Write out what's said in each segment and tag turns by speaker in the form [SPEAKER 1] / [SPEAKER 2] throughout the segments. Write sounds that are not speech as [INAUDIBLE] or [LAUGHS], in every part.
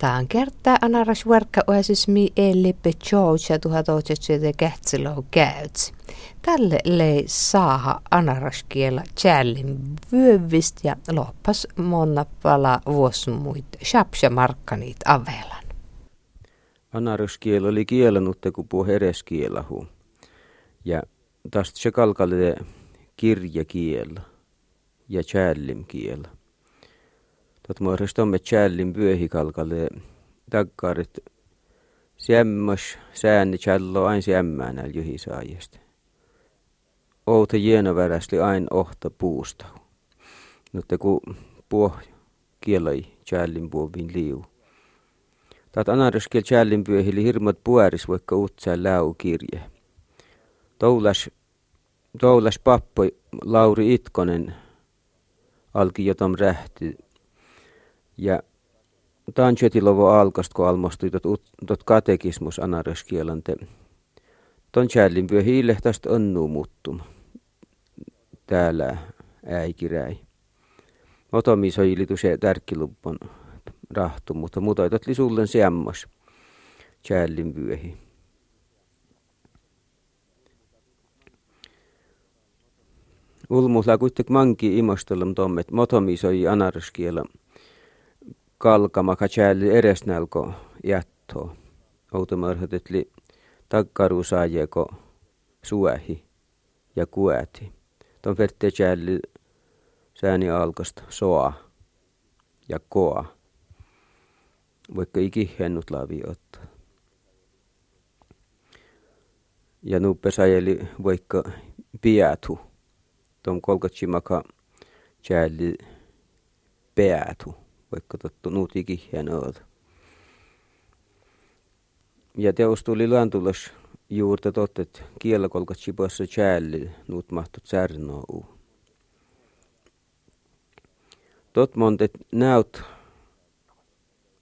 [SPEAKER 1] Taan kertaa anaras verkka oasismi elippe Georgia 1800 kähtsilou käyts. Tälle lei saaha anaraskiela tjällin vyövist ja loppas monna pala vuosmuit shapsha markkanit avelan.
[SPEAKER 2] Anaraskiela oli kielanut kun puhu hereskielahu. Ja tästä se kalkalle kirjakiela ja tjällim kiela Tot muodostus tomme tjällin vyöhikalkalle takkarit siemmas säänni tjallo ain siemmään näillä juhisaajista. Outa hienoväräsli ain ohta puusta. Mutta ku puo kielai tjällin puovin liu. Tat anaruskel tjällin pyöhili hirmat pueris vaikka utsää läu kirje. Toulas, toulas pappo Lauri Itkonen alki jotam rähti ja Tanchetilovo alkast, kun almostui tot, katekismus anaröskielante. Ton chällin vyö hiilehtästä onnu muuttum. Täällä äikiräi. Otomi soilitu se tärkkiluppon rahtu, mutta ei li sullen siemmas chällin vyöhi. Ulmuhla kuitenkin manki imostella, mutta motomi soi anaröskielä kalkama kachääli eresnälko jättoo. Outomörhötetli takkaruusaajeko suähi ja kuäti. Ton ferte chääli sääni alkosta soa ja koa. Vaikka iki hennut laavi ottaa. Ja nuppe sajeli vaikka piätu. Ton kolkotsimaka chääli peätu vaikka tottu nuuti kihjän oot. Ja teos tuli luontulos juurta tottet kielakolkat sipossa chälli nuut mahtut särnoo. Tot montet näyt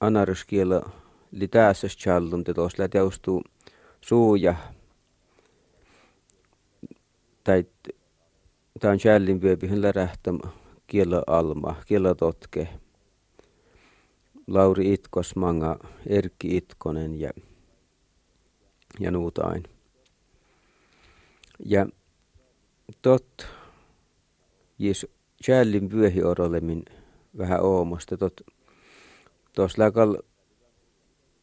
[SPEAKER 2] anaruskiela li tässä challun te tos läteustuu suuja tai tämän challin vyöpihän lärähtämä kiela alma, kiela totke. Lauri Itkosmanga, Erkki Itkonen ja, ja nuutain. Ja tot, jos jällin vyöhi orolemin vähän oomosta, tot, tos läkal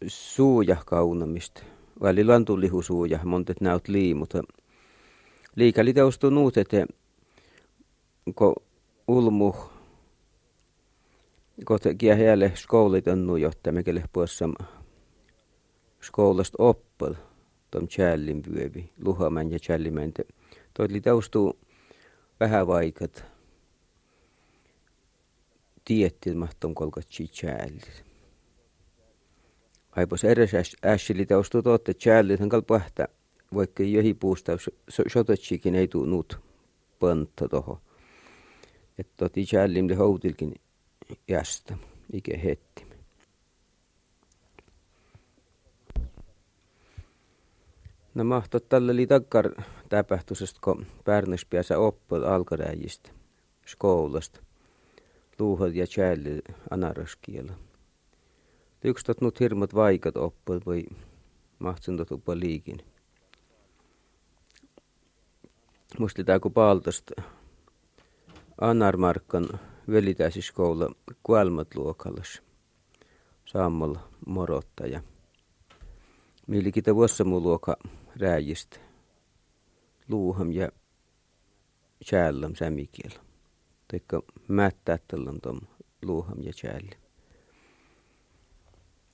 [SPEAKER 2] suuja kaunamista. Väli lantulihu suuja, montet näyt lii, mutta liikäli teostuu nuut, että ko ulmuh Kotekia heille skoulit on jotta mekelle puossa skoulasta oppel tom chällin pyövi, luhaman ja chällimente. Toitli taustuu vähän vaikat. Tietti mahtom kolkatsi chällit. Aipos eräs ässili taustuu totte chällit hän kalpahta, vaikka johi puusta sototsikin ei tuu nuut pönttö toho. Että toti chällim de houtilkin jästä, ikä hetti. No mahto tällä oli takkar täpähtusesta, kun Pärnäs pääsä oppil alkaräjistä, skoulasta, luuhad ja tjälli anaraskiela. Yksi tot nyt hirmat vaikat oppil voi mahtsun tot uppa liikin. Musti tää kun paaltosta Annarmarkan velitäisiskoula kuelmat luokallas saamalla morottaja. Millikitä vuossa muu luoka rääjistä. Luuham ja chällam sämikiel. Teikka mättättällän tom luuham ja chälli.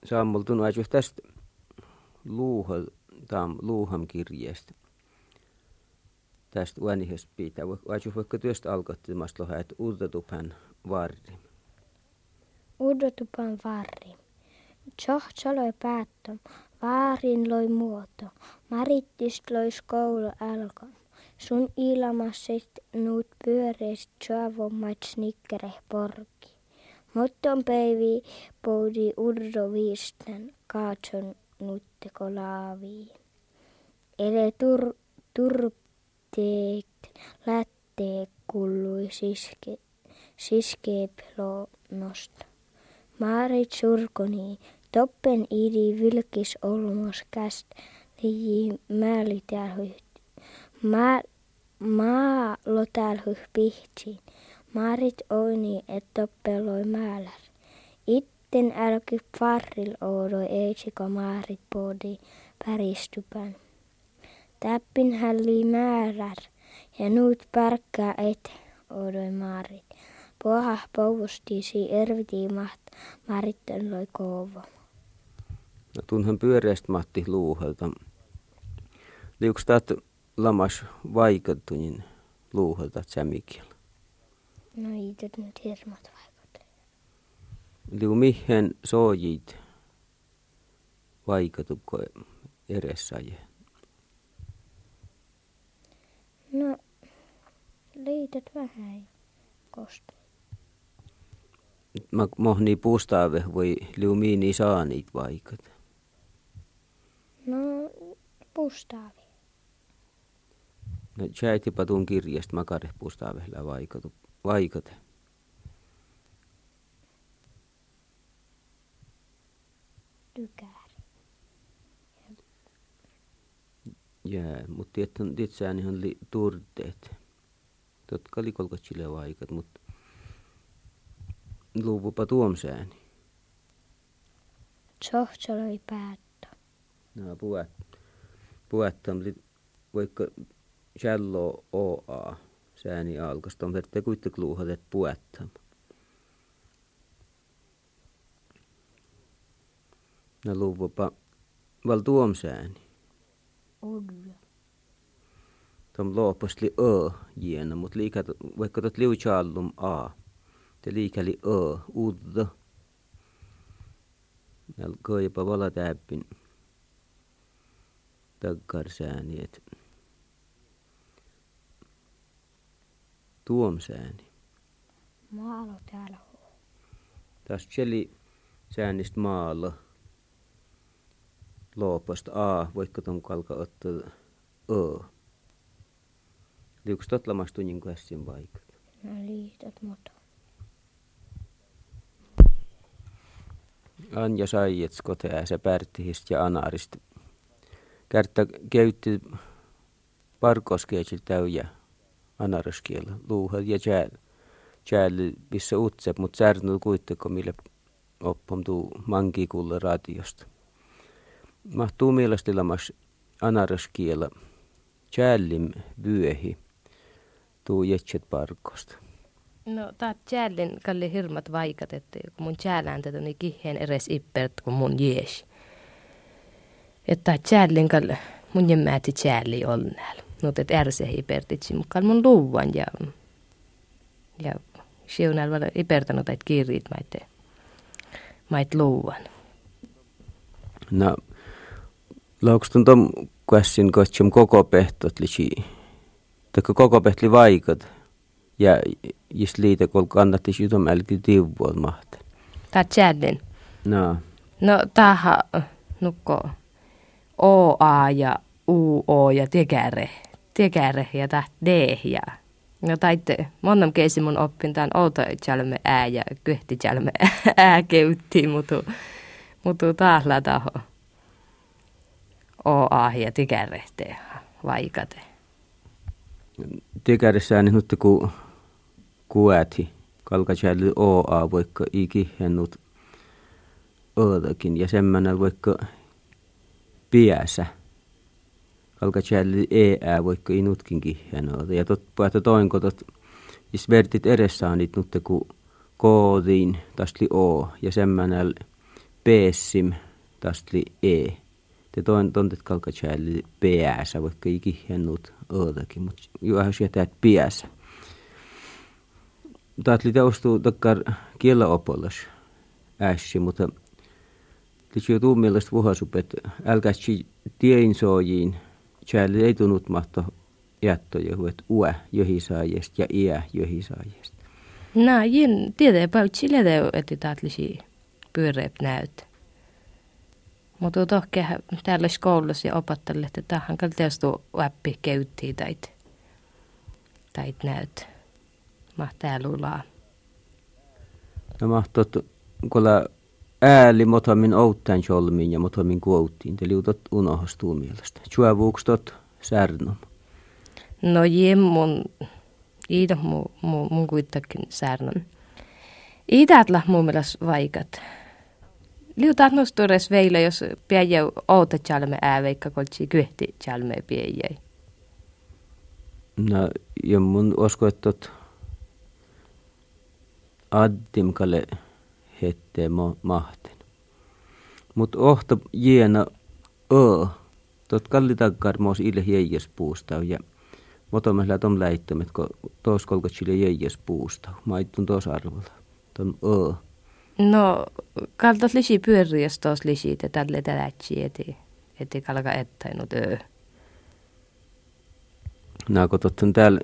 [SPEAKER 2] Saamalla tunnu tästä luuhal, luuham kirjeestä tästä uänihöstä pitää. Vaikka vaikka työstä alkoitti maasta että uudatupan varri.
[SPEAKER 3] Uudatupan varri. Tjohtsa loi päättö, vaarin loi muoto, marittist loi skoulu alkon. Sun ilmasit nuut pyöreist tjavommat snikkere porki. Motton peivi poudi urdo viisten kaatson nutteko laaviin. Ele tur, tur teekt lättee kullui siske, siskeeplonosta. Maarit surkoni Toppen idi vilkis olmos käst, liji määli täällä Mä, maa lo täällä pihtsi. Marit oini, et toppeloi määlär. Itten älky farril oodoi eitsiko maarit podi päristypän. Täppin hälli määrär ja nuut pärkkää et oodoi maarit. Poha pouvustisi ervitiimaht maritten loi koovo.
[SPEAKER 2] No tunhan pyöreästä Matti luuhalta. Liuks taat lamas vaikattunin luuhalta tsämikiel?
[SPEAKER 3] No ei nyt hirmat vaikat.
[SPEAKER 2] Liu mihin soojit vaikatukko edessä
[SPEAKER 3] No, liitot vähän kosta.
[SPEAKER 2] Mä mohni pustaave voi liumiini saa niitä vaikat.
[SPEAKER 3] No, pustaavi.
[SPEAKER 2] No, tjäitipa tuun kirjasta makare pustaavella vaikatu, vaikate.
[SPEAKER 3] Tykääri.
[SPEAKER 2] Jää, mutta tietsään ihan li, turteet. Totka oli kolkotsille vaikat, mutta luupupa tuomsääni.
[SPEAKER 3] Sohtsaloi päättö.
[SPEAKER 2] No, puhet, puhettam, vaikka cello oa sääni alkasta on verte kuitte kluuhat, et puhettam. No luupupa val tuomsääni.
[SPEAKER 3] Odja.
[SPEAKER 2] Tom loopasti ö jiena, mutta liikat, vaikka tot liuchallum a. Te liikali ö, udda. Näl koipa vala täppin takkarsääni, et tuomsääni.
[SPEAKER 3] Maalo täällä.
[SPEAKER 2] Tseli säännistä maalla. Loopasta a, vaikka ton kalka ottaa ö. Liuks totlamastu niin kuin äsken vaikka.
[SPEAKER 3] No liitot mutta.
[SPEAKER 2] Anja Saijets se pärtihist ja anarist. Kärttä käytti parkoskeetsil täyjä anaraskielä, luuhad ja jääl. Jääl, missä utsep, mut särnul kuitteko mille oppom tuu mankikulle radiosta. Mahtuu mielestäni lamas anaraskielä jäällim vyöhi tuu jetset parkosta.
[SPEAKER 1] No, tää jäälin kalli hirmat vaikat, että kun mun jäälään tätä niin kihen eres ippert kuin mun jees. Että jäälin kalli, mun jemmääti jääli on näillä. No, että ärse ipertitsi mukaan mun luuvan ja, ja siunal vaan ipertanut että kirjit maitte, mait luuvan.
[SPEAKER 2] No, laukstun tom kuessin kohtsum koko pehtot lisi. Taka koko pehtli vaikat. Ja just liitä, kun kannatti sytom älki tiuvuol mahten.
[SPEAKER 1] Tää jäälin.
[SPEAKER 2] No,
[SPEAKER 1] No, tähän nukko OA ja UO ja tekäre. Tekäre ja tää D ja No taitte, monen keisi mun oppin tämän outo jalme ää ja kyhti jalme ää keutti, mutta mutta taas taho. OA ja tikärehte vaikate.
[SPEAKER 2] tekädessään niin nutte ku kuäti. Kalka jääli oa vaikka ikihennut öötäkin ja semmänä vaikka piäsä. Kalka jääli eää vaikka inutkin kihennut. Ja tot päätä toinko tot, jos vertit edessä niitä nutte ku koodiin tastli o ja semmänä peessim tastli e. Te toin tontet kalka jääli piäsä vaikka ikihennut öötäkin, mutta juohan sieltä piäsä. Taatli teostuu takkar kielaopollas ässi, mutta Liittyy tuu mielestä vuhasup, että älkää tiein soojiin, tjäälle ei tunnut mahto jättoja, että ue johisaajest ja iä johisaajest.
[SPEAKER 1] No, jen tiedä pautsi lede, että taatlisi pyöreät näyt. Mutta tohke täällä koulussa ja opattalle, että tähän kaltaistu appi käyttiin tait, tait näyt. Mahtaa lulaa.
[SPEAKER 2] No mahtot, kun ääli motamin outtain jolmin ja motamin kuouttiin. Te liutot unohostuu mielestä. Juovuuks tot särnom?
[SPEAKER 1] No jemmun, iida mu, mu, mun kuitenkin särnon. Iidätla mun mielestä vaikat. Liutat nostures veillä, jos piäjä outa chalme ääveikka koltsi kyhti chalme piäjä.
[SPEAKER 2] No, ja mun usko, että addimkalle hette mahten. Mut ohta jiena ö, tot kalli takkar mos ille jäijäs puustau ja motomasla tom läittämet, kun tos kolkat sille jäijäs puustau. Maittun tos arvolla. Ton ö.
[SPEAKER 1] No, kaltas lisi pyöriäs tos lisi, te tälle tälätsi eti, eti kalka ettäinut öö.
[SPEAKER 2] No, kun tottun täällä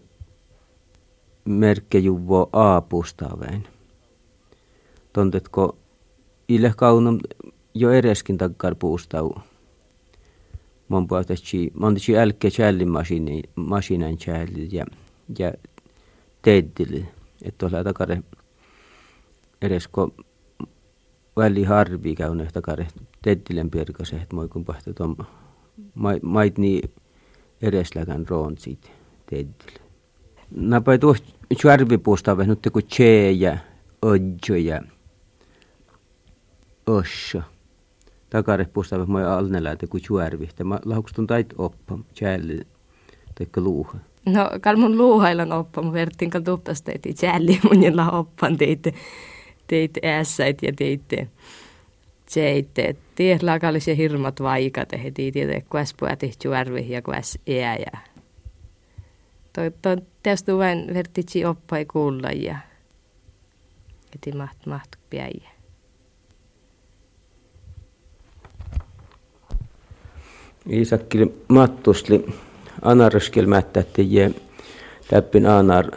[SPEAKER 2] merkke juvo A puustavein tontetko ille kaunum jo ereskin takkar puustau. Mon puhutetsi, mon tisi älke chällin masinan ja, ja teettili. Että tuolla takare eresko väli harvi käyne takare teettilen pirkase, että moi kun pahti tuon mait niin eresläkän roon siitä teettili. Napai tuossa charvipuusta nyt kun tse ja odjo ja össä. Takareppusta voi alneläitä kuin juärvihtä. Mä lahukstun tait oppa, tjälli, teikö luuha.
[SPEAKER 1] No, kal mun luuhailan oppa, mä vertin kal tuppas teiti tjälli, mun oppan teitte, teitte äässäit ja teitte teitte. Tiedät lakallisia hirmat vaikat, he tiedät, kuas puhati juärvi ja kuas ää ja toi, toi tästä vain vertitsi oppa ei kuulla ja eti maht maht piäjä.
[SPEAKER 2] Iisakki mattusli anarskil mättätti ja täppin anar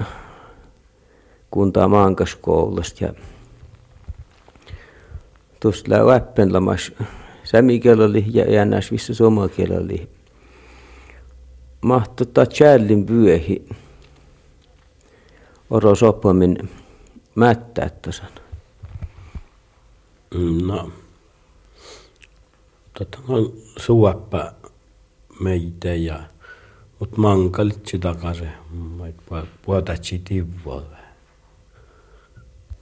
[SPEAKER 2] kuntaa maankaskoulusta ja tuosta läppen lamas sämikielellä ja jännäs vissä suomakielellä mahtota chällin vyöhi oro sopamin mättää tasan.
[SPEAKER 4] No, totta on suoppa meitä ja mut mankalitsi takaisin. Puhutatsi tivvoa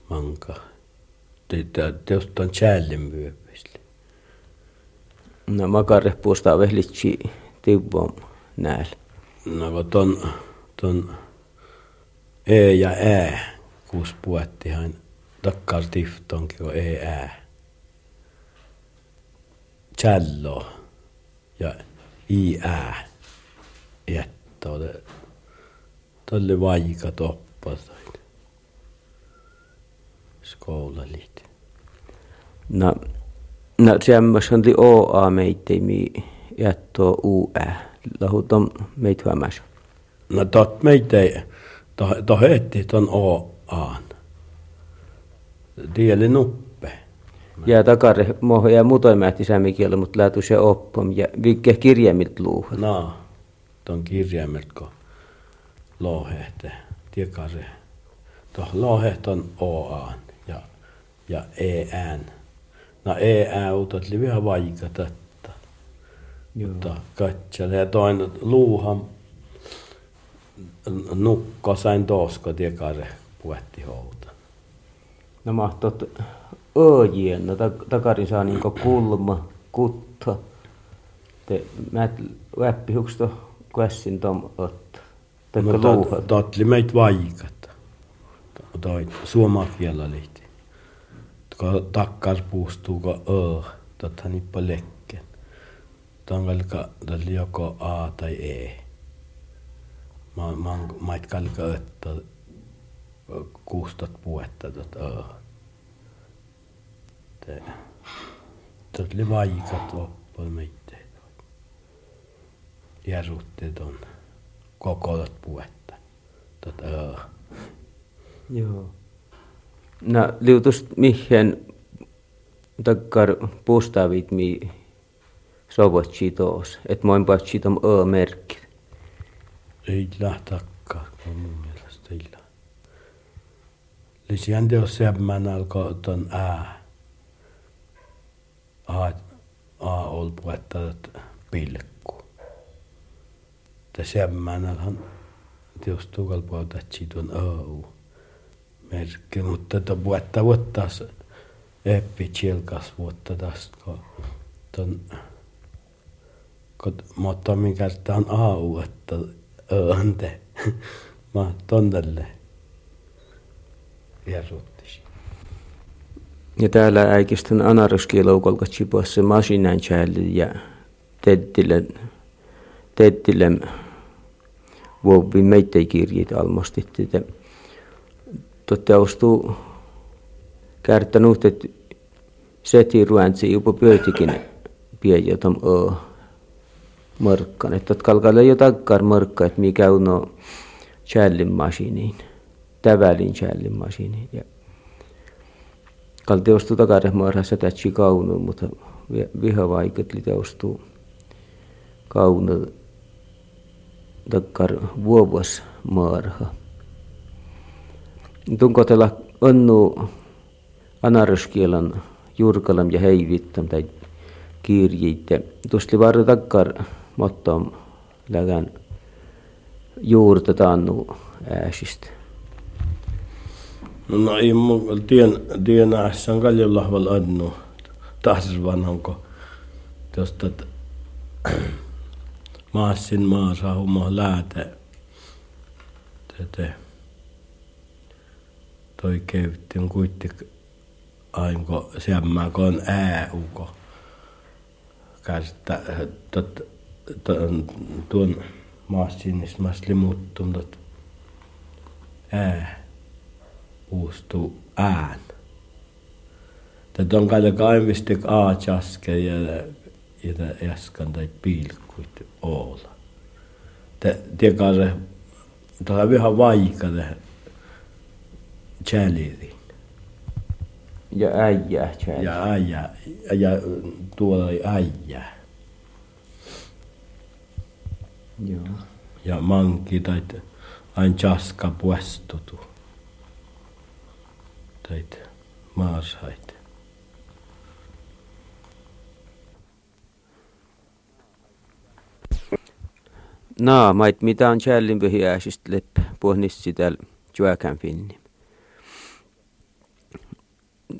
[SPEAKER 4] Manka. Teosta on chällin myöpistä.
[SPEAKER 2] No makare puustaa vehlitsi tivvoa näillä.
[SPEAKER 4] No ton, ton E ja Ä, kuus puettihan takkar tiftonkin kun E Ä. Cello ja i ä jättää. Tälle vaikka toppas. Skoulalit.
[SPEAKER 2] No, no semmoisen oli OA meitä, mi jättää UE. Lahutam meitä hyömässä.
[SPEAKER 4] No tot meitä ei, to hetti ton OA. Tieli nuppe.
[SPEAKER 2] Ja takare moho ja mutoimähti sämikielä, mutta lähtu se oppom ja vikke kirjaimit luuha.
[SPEAKER 4] No, ton kirjaimet ko lohehte, tiekase. To loheht on OA ja, ja EN. No EN utot oli vähän vaikata. Mutta katsella ja toinen luuhan nukko sain tosko tiekase puetti houta.
[SPEAKER 2] No mahtot öjien, no takarin saa niinku kulma, kutta. Te mä läppi huksto kässin tom ottaa.
[SPEAKER 4] No tot, totli meitä vaikata. Toi suoma kielä lihti. Kun takkar puustuu ko ö, totta nippa lekken. Tangalka tuli joko A tai E. Mä, mä, mä et kalka öttä kuustot puetta tot ö. Te, tuli vaikat oppa meitä. Järutteet on kokolot puetta. Tot ö.
[SPEAKER 2] Joo. No liutus mihin takkar puustavit mi sovotsi toos, et moin patsi tom ö merkki.
[SPEAKER 4] Ei lähtakkaa, kun mun mielestä ei lähtä. Lisiän teos seppmän alkoi ton ää. a a ol puettadat pilkku. Te semmäänälhän teostuu kalpauta tuon au merkki, mutta to puetta vuottas eppi chielkas vuotta tästä, kun mutta mikä on au, että ante [LAUGHS] ma tonnelle järjuttis.
[SPEAKER 2] Ja täällä äikistön anaruskieloukolkas chipossa masinan chääli ja tettille tettille vuovi meitä kirjit almostitti. Totta ostuu kärttänyt, että seti ruantsi jopa pöytikin piejotam ö mörkkan. Että kalkalle jo takkar mörkka, että mikä on no challin masiniin, tävälin challin masiniin. Ja ostuu takare marhassa tätsi kaunu, mutta viha vaikat li teostuu kaunu takkar vuovas marha. Tunkotella onnu anaruskielan jurkalam ja heivittam tai kirjiitte. Tuosti varre takkar mottom lägän juurta taannu ääsistä.
[SPEAKER 4] No ei mun tien, tien äässä on kaljon lahval annu. Tahsis vanhanko. Tuosta, että [CLEARS THROAT] maassin humma lääte. Tätä. Toi keytti on kuitenkin ainko semmää, kun on ääuko. Käsittä, tot, tuon massinista mä limuttum tot ää uustuu ään. Tätä on kaikille kaimisti aajaske ja ja äsken tai pilkkuit olla. Tiedä tämä on vähän vaikka tjäliri.
[SPEAKER 2] Ja äijää chääli.
[SPEAKER 4] Ja äijä, ja tuolla oli äijä.
[SPEAKER 2] Joo.
[SPEAKER 4] Ja manki tai ain chaska puestutu. Tai maasait.
[SPEAKER 2] Naa, mait mitä on challin pyhiäisistä leppä puhnissi täällä juokän finni.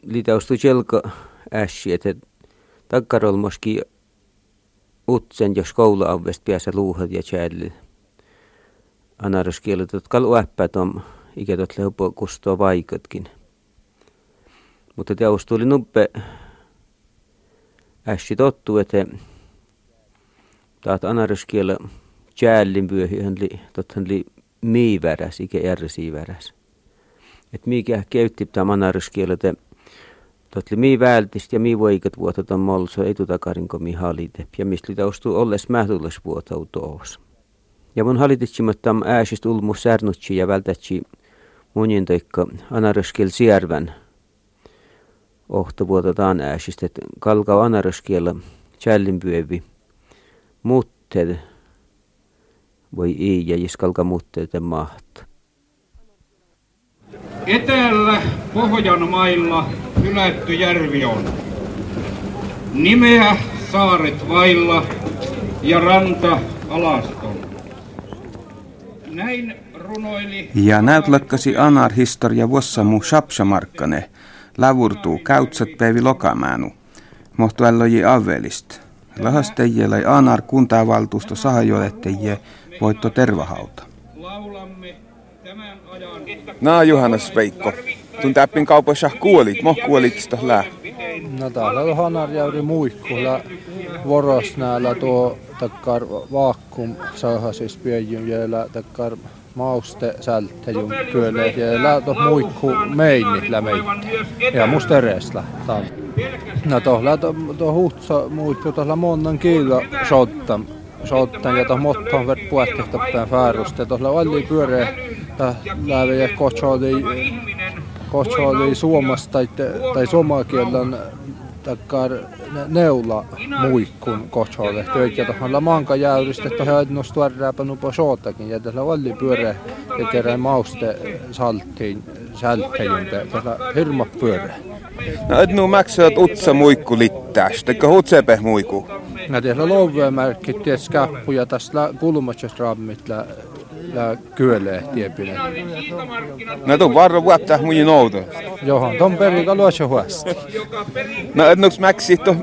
[SPEAKER 2] Litaustu jelka ässi, että takkarolmoski utsen jos kouluavvest päässä luuhat ja chälli. Anaruskielet, että kal uäppät on ikä tot lehopo kustoa vaikatkin. Mutta teos tuli nuppe ässi tottu, että taat anaruskielä chällin vyöhi, hän li, tothan li miiväräs, ikä järsiiväräs. että mikä käytti tämä anaruskielä, että Totli mi vältist ja mi voikat vuotat on molso etutakarin kun mi halite. Ja mistä taustu olles mähtulles vuotau toos. Ja mun halititsimmat tam ääsist ulmu särnutsi ja vältätsi munin toikka anaröskel siervän. Ohto vuotataan ääsist, että kalkau anaröskiellä chällin pyövi. Mutted voi ei ja jiskalka mutted mahtaa.
[SPEAKER 5] Etelä Pohjan mailla hylätty järvi on. Nimeä saaret vailla ja ranta alaston. Näin runoili...
[SPEAKER 6] Ja näyt lakkasi anar historia vuossamu Shapshamarkkane, lavurtuu käytsät päivi lokamäänu, mohtu älloji avelist. Lahasteijällä anar kuntavaltuusto sahajoletteje voitto tervahauta. Laulamme No Johannes Veikko, tun täppin kaupassa kuolit, mo kuolit lää.
[SPEAKER 7] No täällä on hanarjäyri muikkulla voros näillä tuo takkar vaakkum saha siis piejyn jäälä takkar mauste sälttäjun kyllä jäälä tuo muikku meini lämeitä. Ja musta eresla No tuolla tuo huhtsa muikku tuolla monnan kiilo sottam. Sottam ja tuo motton vert puettehtappeen fäärusta. Tuolla oli pyöreä läve kohtsoli, kohtsoli suomasta tai, tai suomakielen takkar neula muikkun kohtsoli. Töitä tuohon manka jäyristä, että he on stuarrääpä på sootakin. Ja tässä oli pyörä ja kerran mauste salttiin, sälttäjin. Tässä hirma pyörä.
[SPEAKER 6] No et nu maksat utsa muikku littääs, teikö hutsepe muiku?
[SPEAKER 7] Nä tehdä lovuemerkit, tiedät skappuja tästä kulmatsosrammit lä, lä kyölee tiepinen.
[SPEAKER 6] No tu varro vuotta muihin noutu.
[SPEAKER 7] Johan, ton perika luossa huosta.
[SPEAKER 6] No et nuks mäksi to,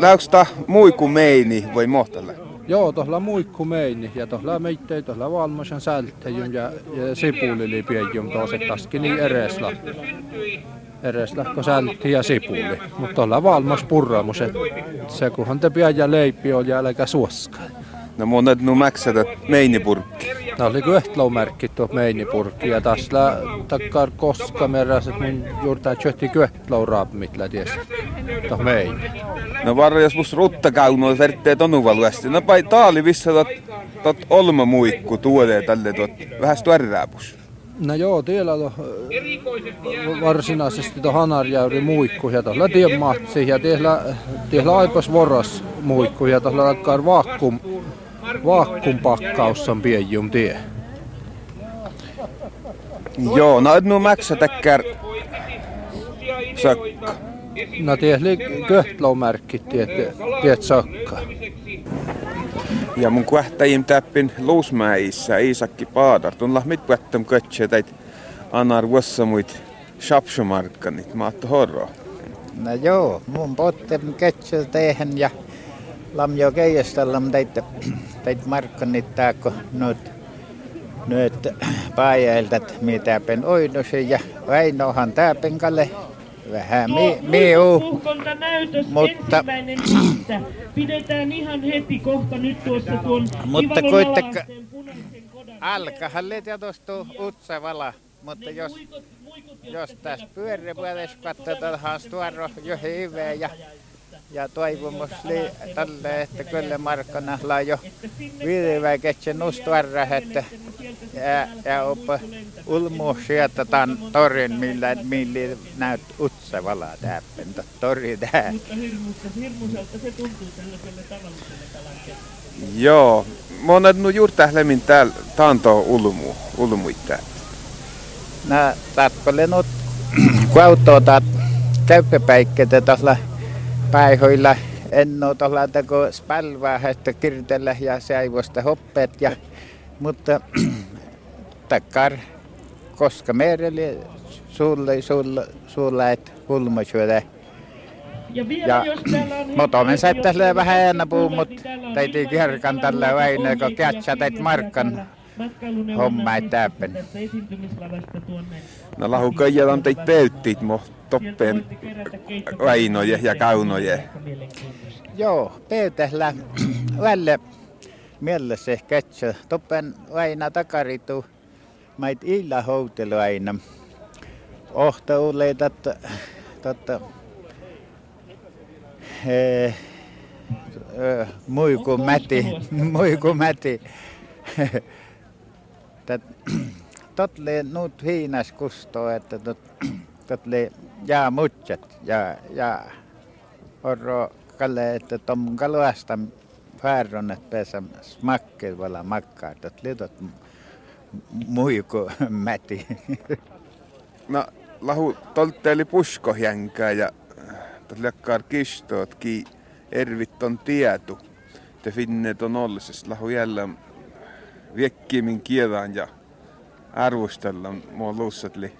[SPEAKER 6] läyksta muikku meini voi mohtalle?
[SPEAKER 7] Joo, tuolla muikku meini ja tuolla meittei tuolla valmoisen sältejun ja, ja sipulili piejum tuossa taskin niin eresla. Eresla, kun sältti ja sipuli. Mutta tuolla valmos purramus, että se kunhan te pian ja leipi oli ja älkä suoskaa.
[SPEAKER 6] No monet nu maksat meinipurkki.
[SPEAKER 7] Tämä oli Köhtlou-merkki tuo meinipurkki ja tässä takkar koska meräset mun juurta tjötti Köhtlou-raapmit ties tuo meini.
[SPEAKER 6] No varro jos mus rutta kauno vertteet onuvaluesti. No pai taali vissa tot, tot olma muikku tuolee tälle tot vähäs tuärrääpus.
[SPEAKER 7] No joo, tiellä to, varsinaisesti tuo Hanarjäyri muikku ja tuolla tiemmatsi ja tiellä, tiellä aipas voras muikku ja tuolla takkar vaakkum, vaakkum pakkaus on pienjum tie.
[SPEAKER 6] Joo, no et nu maksa täkkär sökka.
[SPEAKER 7] No tiellä Köhtlou-merkki, tiet, tiet sakka.
[SPEAKER 6] Ja mun kuahtajim täppin Luusmäissä Iisakki Paadar. Tuon lahmit kuahtam kötsä täit anar vuossamuit shapshumarkkanit. Mä ootto horroa.
[SPEAKER 8] No joo, mun potten ketsel tehen ja lam jo keijastallam teit, teit markkanit taakko nyt nyt pääjäiltä, mitä pen oidosi ja Väinohan tääpen kalle vähän mi, miu, Mutta-.
[SPEAKER 9] Pidetään ihan heti kohta nyt tuossa tuon
[SPEAKER 8] Mutta
[SPEAKER 9] kodan.
[SPEAKER 8] alkahan leitä tuosta utsavala, mutta
[SPEAKER 9] Ne
[SPEAKER 8] jos,
[SPEAKER 9] muikut, jotka
[SPEAKER 8] jos tässä pyörivuodessa katsotaan tuoro jo hyvää ja, ja toivomus li,
[SPEAKER 9] alaaseen
[SPEAKER 8] tälle, että kyllä
[SPEAKER 9] järjestää.
[SPEAKER 8] markkana la jo ketsen nustuarra, että ja, ja oppa ulmu sieltä tämän torin, millä, millä näyt utsavala täppen, tori tää.
[SPEAKER 9] Mutta hirmuiselta se tuntuu tällaiselle tavalliselle kalan
[SPEAKER 6] Joo, monet nu juurtählemin täällä taanto ulmu, ulmuittää.
[SPEAKER 8] Nää tatkolle nyt kuautotat käyppäpäikkeitä tuolla päihoilla. Enno tuolla teko spälvää, että kirtellä ja seivosta hoppeet ja mutta [CLEARS THROAT] takkar koska mereli sulle sulle sulle et hulmasyödä
[SPEAKER 9] Ja vielä
[SPEAKER 8] Ja
[SPEAKER 9] jos täällä on [CLEARS THROAT]
[SPEAKER 8] Mutta omen vähän
[SPEAKER 9] ovat
[SPEAKER 8] enää puhuu,
[SPEAKER 9] tulleet,
[SPEAKER 8] mut
[SPEAKER 9] niin
[SPEAKER 8] täytyy kerkan tällä väinö, kun kätsä teit
[SPEAKER 9] sinne
[SPEAKER 8] markkan homma ei
[SPEAKER 9] tuonne.
[SPEAKER 6] No lahu kaijalan teit pöyttit mo toppeen väinoje ja kaunoje.
[SPEAKER 8] Joo, pöytällä [CLEARS THROAT] välle mielessä ehkä etsä. Toppen aina takaritu. Mait illa houtelu aina. Ohta ulle totta, totta eh, ö, muiku mäti, [LAUGHS] muiku mäti. [LAUGHS] Tät, [CLEARS THROAT] totle nuut hiinas kustoo, että tot, [CLEARS THROAT] totle jää mutset ja, ja orro kalle, että tom kaluasta färron, että pesä smakke vala makkaa, että litot muiku [LAUGHS] mäti. [LAUGHS]
[SPEAKER 6] No lahu tolteeli puskohjänkää ja läkkar kistoot ki ervit on tietu. Te finnet on ollisessa lahu jälleen viekkimin kiedan ja arvostella mua luussatli.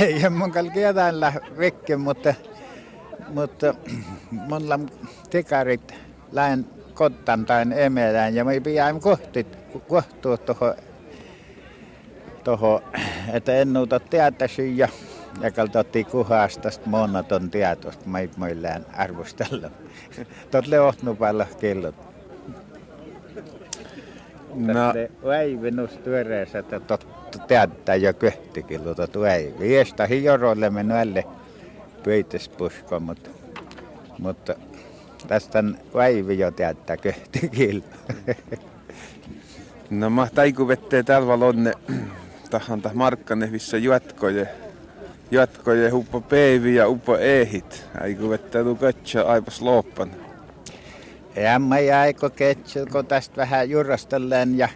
[SPEAKER 8] Ei mun kalki jotain vekke, mutta, mutta mulla tikarit lähen kottan tai emelään ja me pidään kohti, kohtua tuohon, toho, että en nuuta tietäisi ja ja kaltotti kuhasta monoton tietoista, mä ei millään arvostella. Totle ohnu päällä kellot.
[SPEAKER 6] No,
[SPEAKER 8] Väivinus työreessä, että totta teättää jo köhtikillu tot väivi. Viestä hioroille menuelle pöytäspusko, mutta, mutta tästä väivi jo teättää köhtikillu.
[SPEAKER 6] no mä taiku vettee täällä tahan tah markkane missä jatkoje jatkoje uppo peivi ja uppo ehit. Aiku vettää tuu katsa aipas loppan.
[SPEAKER 8] Ja mä jäikö ketsil, kun tästä vähän jurastellaan ja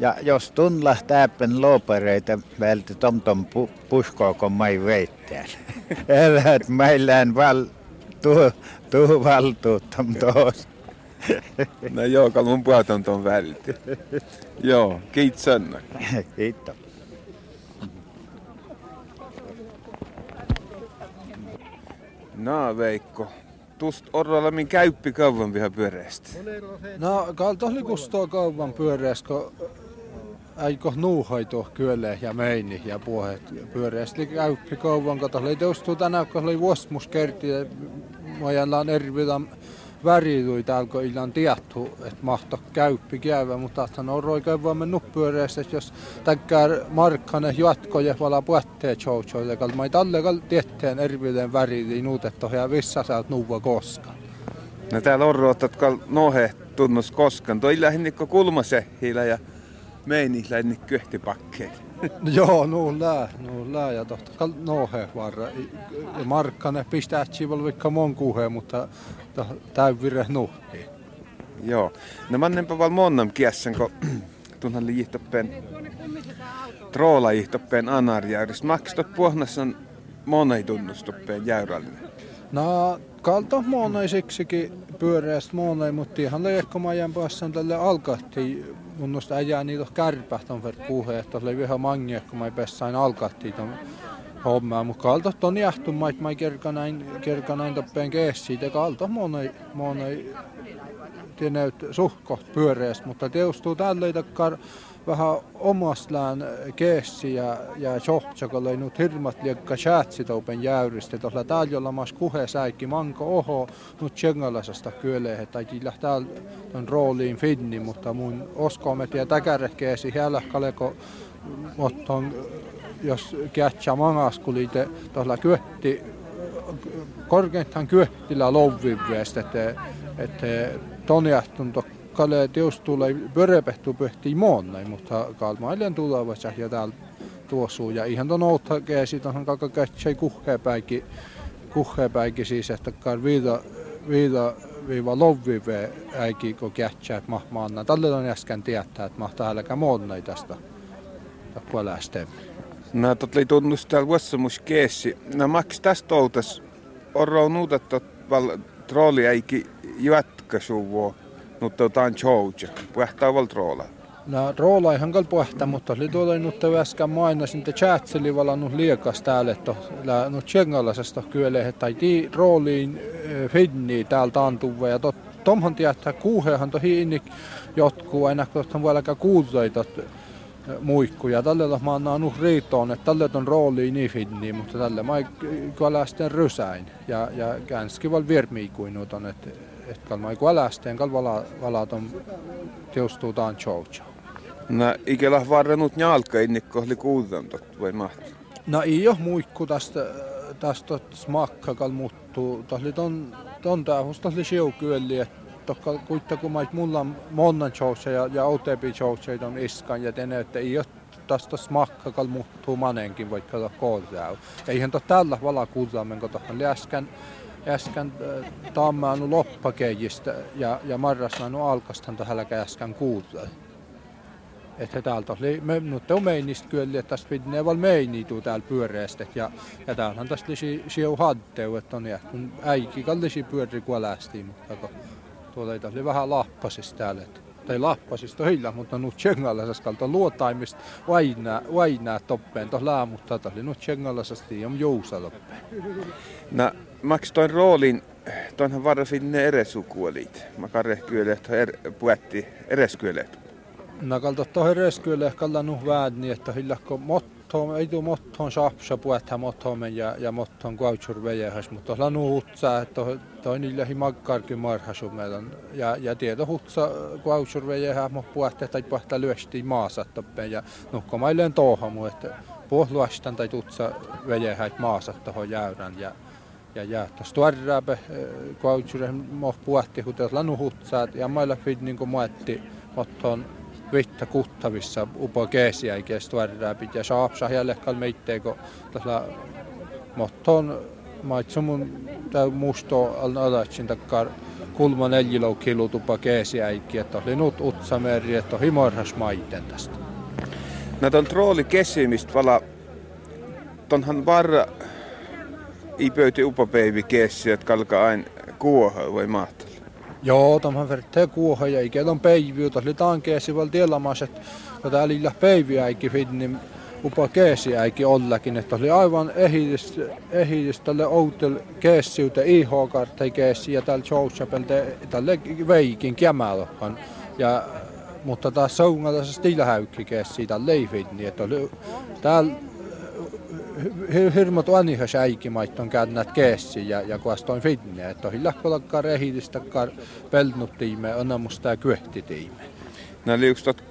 [SPEAKER 8] Ja jos tunla täppen lopereita vältä tom pu, puskoo, kun mai veittää. [LAUGHS] Elät meillään val, tuu, tuu valtuuttam toos.
[SPEAKER 6] No joo, kun mun puhutaan tuon välti. Joo, kiitos Sanna.
[SPEAKER 8] Kiitos.
[SPEAKER 6] No Veikko, tust orralla min käyppi kauan vielä pyöreästä.
[SPEAKER 7] No, kalta oli kustaa kauan pyöreästä, kun äikö nuuhaitu kyllä ja meini ja puhet pyöreästi käyppi kauan, kun oli teostuu tänään, kun oli vuosimus kerti, ja mojallaan ervitä väritui täällä, kun illan tietty, että mahto käyppi käyvä, mutta että on roi kauan mennyt pyöreästi, jos täkkää markkanen jatkoja vala puetteen jouchoille, kun mä ei talle tietteen erviden väritin uutettu ja vissa sä oot nuva koskaan.
[SPEAKER 6] No täällä on ruotatko nohe tunnus koskaan. Toi lähinnä kulmasehillä ja meini lähinnä kyhtipakkeilla. [LAUGHS]
[SPEAKER 7] Joo, nuu lää, nuu lää ja tohta kal nohe varra. Markkane pistää vaikka mon kuhe, mutta täy vire nuhki.
[SPEAKER 6] Joo. No mä ennenpä val monnam kiessän, kun [CLEARS THROAT] tunhan li jihtoppeen troola jihtoppeen anarjäyristä. Maksat puhnassan monei tunnustoppeen jäyrallinen.
[SPEAKER 7] No, kalta monei siksikin pyöreästä monei, mutta ihan leikkomajan päässä tälle alkahti mun noista äijää niitä kärpäät on verran kuhe, että oli vähän mangia, kun mä pessain alkahti ton hommaa, mutta kalta ton jähtuma, että mä kerka näin, kerka näin toppeen keessiin, ja kalta monei, monei tienneet suhkoht pyöreästä, mutta teostuu takkar vähän omastlään keessi ja, ja johtsakolle nyt hirmat liekka chatsi toupen jäyristä. Tuolla täällä jolla mas kuhe säikki manko oho nyt tsengalasasta kyöle, että tillä täällä on rooliin finni, mutta mun oskoomet ja täkärehkeesi häällä motton jos kätsä mangaskuliite tuolla kyötti korkeintaan kyöttillä lovvivestä, että, että tonjahtun kalle teostulla pörepehtu pöhti moonnai, mutta kalmailen tulevassa ja täällä tuossuu. Ja ihan ton outa käsi tuohon kaka kätsei kuhkeepäikin, kuhkeepäikin siis, että kar viida, viida viiva lovvive äiki, kun kätsää, että mah maanna. Tälle on äsken tietää, että mah täälläkään moonnai tästä puolestaan.
[SPEAKER 6] No, tot oli tunnus täällä vuossa mus keessi. No, maks tästä outas on nuutettu val trooli äiki jatkasuvua mutta otan chouja, puhtaa val troola.
[SPEAKER 7] No roola ihan kal puhta, mutta oli tuolla nyt äsken mainasin, että chatseli valannut liekas täällä, että no tsengalasesta kyllä, että ei rooliin finni täältä antuva ja tot, tomhan tietää kuuhehan tohi inni jotkuu aina kohtaan vieläkään kuuloita muikkuja. Tälle mä annan riitoon, että tälle on rooli niin finni, mutta tälle mä kyllä rysäin. Ja, ja känski val virmiikuinut on, että että kalma ei älästeen, kal vala, vala ton teostuu taan choucha.
[SPEAKER 6] No, ikellä varrenut njalka innikko oli kuudantot, vai mahti?
[SPEAKER 7] No ei ole muikku tästä, tästä smakka kal muuttuu. Tästä ton, ton tästä oli siukyöli, että tokka kuitenkin mulla on monen ja, ja OTP choucha on iskan ja tene, että ei ole tästä smakka kal muuttuu manenkin, vaikka koodää. Eihän to tällä vala kuudamen, kun tuohon äsken äsken äh, tammaanu loppakeijistä ja, ja marrasnaanu alkastan tähän äsken kuulla. Että täältä oli, me, nyt on meinistä kyllä, että tästä pitää val meiniitu täällä pyöreästä. Ja, ja täällähän tästä oli siu hatteu, että on kun äiki kallisi pyöri kuolästi, mutta tuolla oli vähän lappasista täällä. Tai lappasista hyllä, mutta nyt tsengallasaskalta luotaimista vainaa, vainaa toppeen tuossa laamutta, oli nyt tsengallasasti on jousa loppeen.
[SPEAKER 6] No, maks toin roolin, toinhan varsin ne eresukuolit. Mä karrehkyölle, että er, puetti ereskyölle.
[SPEAKER 7] No kalta tohon ereskyölle, kalla nuh väädni, että hillakko mottoon, ei tuu mottoon saapsa puetta mottoon ja, ja mottoon kuautsur vejähäs, mutta tuolla nuh hutsaa, että toi niillä hi magkarkin marhasu meidän. Ja, ja tieto hutsa kuautsur vejähäs, mutta puetta tai puetta lyösti maassa toppeen ja nuhko mailleen tohamu, että puhluastan tai tutsa vejähäs maassa jäyrän ja ja ja tuorraape kautsure mo puhti hutas lanu hutsaat ja mailla fit niinku muetti otton vitta kuttavissa upo keesiä eikä tuorraapi ja saapsa jällekal meitteeko tällä motton maitsumun tää musto al alatsin takkar kulma neljilou kilutupa keesiäikki, että oli nut utsameri, että oli morhas maiten tästä.
[SPEAKER 6] No ton trooli kesimistä vala, tonhan varra ei pöyti upapäivi kesi, että kalka aina kuoha vai mahtella.
[SPEAKER 7] Joo, tämän verran kuoha ja ikä on päiviä, että oli taan keesi val tielamas, että kun täällä ei päiviä äikki niin upa keesi äikki ollakin, että oli aivan ehidis, tälle outel keessiuta IH-kartta keesi ja täällä Chouchapelta tälle veikin kämälohan. Ja mutta taas saungalla se stilhäykki keesi tällä leifin, niin että oli täällä hirmut anihas äikimait on käynyt keessi ja, ja kuastoin finne, että on hiljakkolakkaan rehidistäkkaan pelnuttiime, onamusta ja kyöhtitiime.
[SPEAKER 6] No oli yksi tot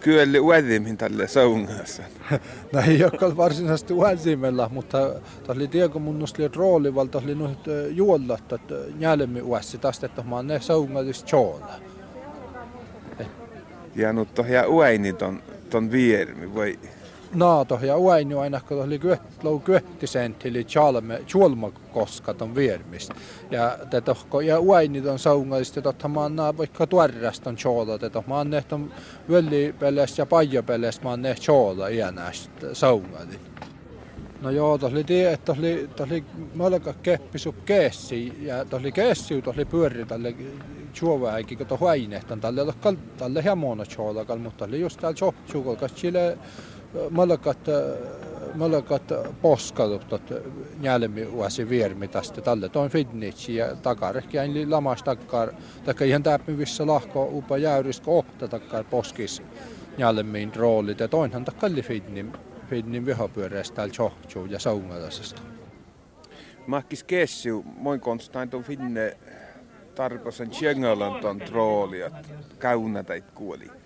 [SPEAKER 6] kyölli uedimmin tälle saungassa. [LAUGHS]
[SPEAKER 7] no ei ole varsinaisesti uedimella, mutta tässä oli tieko mun oli rooli, valta oli nyt juollat, että njälmi uessi tästä, että mä oon ne saungallis choola.
[SPEAKER 6] Ja nyt tohja uäini ton, ton viermi, voi
[SPEAKER 7] naato ja uaini aina kun oli lou kyöttisent eli chalme chulma koska ton viermist ja tätä ja uaini ton saungaista totta maan naa vaikka tuorraston chola tätä maan nehton välli peles ja paija peles maan ne chola iänäst saungali. No joo, tuossa oli tie, että oli, oli malka keppisu keessi ja tuossa oli keessi, tuossa oli pyöri tälle chuoväikin, kun tuossa huinehtan tälle, tälle hemona chola, mutta oli just täällä chohchukol, kas chile malakat, malakat poskadut njälmi uasi viermi tästä tälle toin fitnitsi ja takarehki eli lamas takkar takka ihan täppivissä lahko upa jäyrisko ohta takkar poskis njälmiin roolit ja toinhan takkalli fitnin fitnin vihapyöreästä täällä chohchuu ja saungalasesta.
[SPEAKER 6] Mahkis kessiu, moin konstain tuon finne tarkoisen tjengalan tuon troolia, käynä kuoli.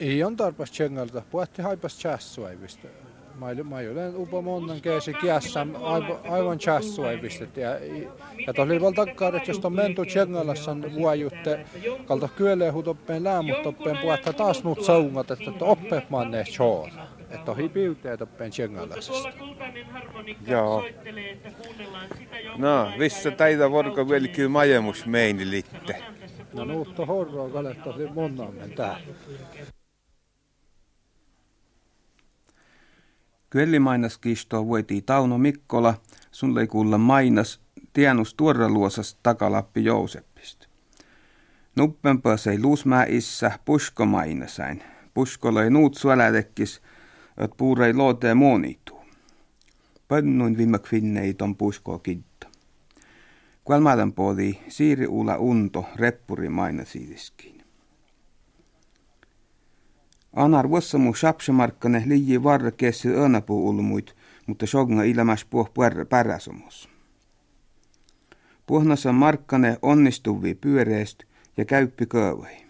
[SPEAKER 7] Ei on tarpeeksi tjengalta, puhutti haipas chassuaivista. Mä olen upa monnan keesi kiässä aivan chassuaivista. Ja, ja tuli vielä takkaan, että jos on menty tjengalassa vuojutte, kalta kyölee hutoppeen lämmutoppeen puhuttaa taas nuut saungat, että oppeet manne choora. Että on hipiuteet oppeen tjengalasesta.
[SPEAKER 6] Joo. No, missä täitä vorko vielä kyllä majemus meini litte.
[SPEAKER 7] No nuutta horroa kaletta monnamen täällä.
[SPEAKER 6] Kvellimainaskistoa voitiin Tauno Mikkola, sun leikulla mainas tienus tuoreluosas takalappi Jouseppista. Nuppenpä sei luusmää issa pusko mainasain. Pusko löi nuut suolätekkis, et puurei looteen monituu. Pönnuin viime kvinnei ton puskoa kitta. Kuelmaiden puoli siiri uula unto reppuri mainasiidiskin. Anar vuossamu shapshamarkkane liiji varre kessi ulmuit, mutta shognga ilmäs puh päräsomus. Puhnassa markkane onnistuvi pyöreest ja käyppi köövei.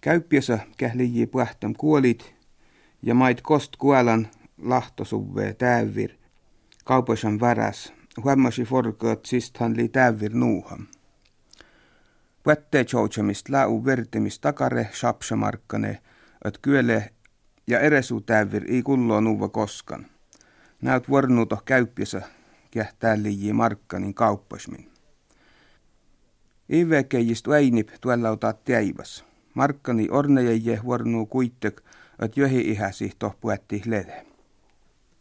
[SPEAKER 6] Käyppiössä kähliiji puhtam kuolit ja mait kost kuolan lahtosuvve täyvir. Kauposan väräs, huommasi forkoot sisthan li täyvir nuuham. Puette choutsamist lau vertimist takare shapshamarkkane, että kyele ja eresu täyvir ei kulloa nuva koskan. Näyt vuornuuto käyppiössä kähtää liiji markkanin kauppasmin. Ivekeijist väinip tuolla otaa täivas. Markkani ornejeje vuornuu kuittek, että johi ihäsi tohpuetti lede.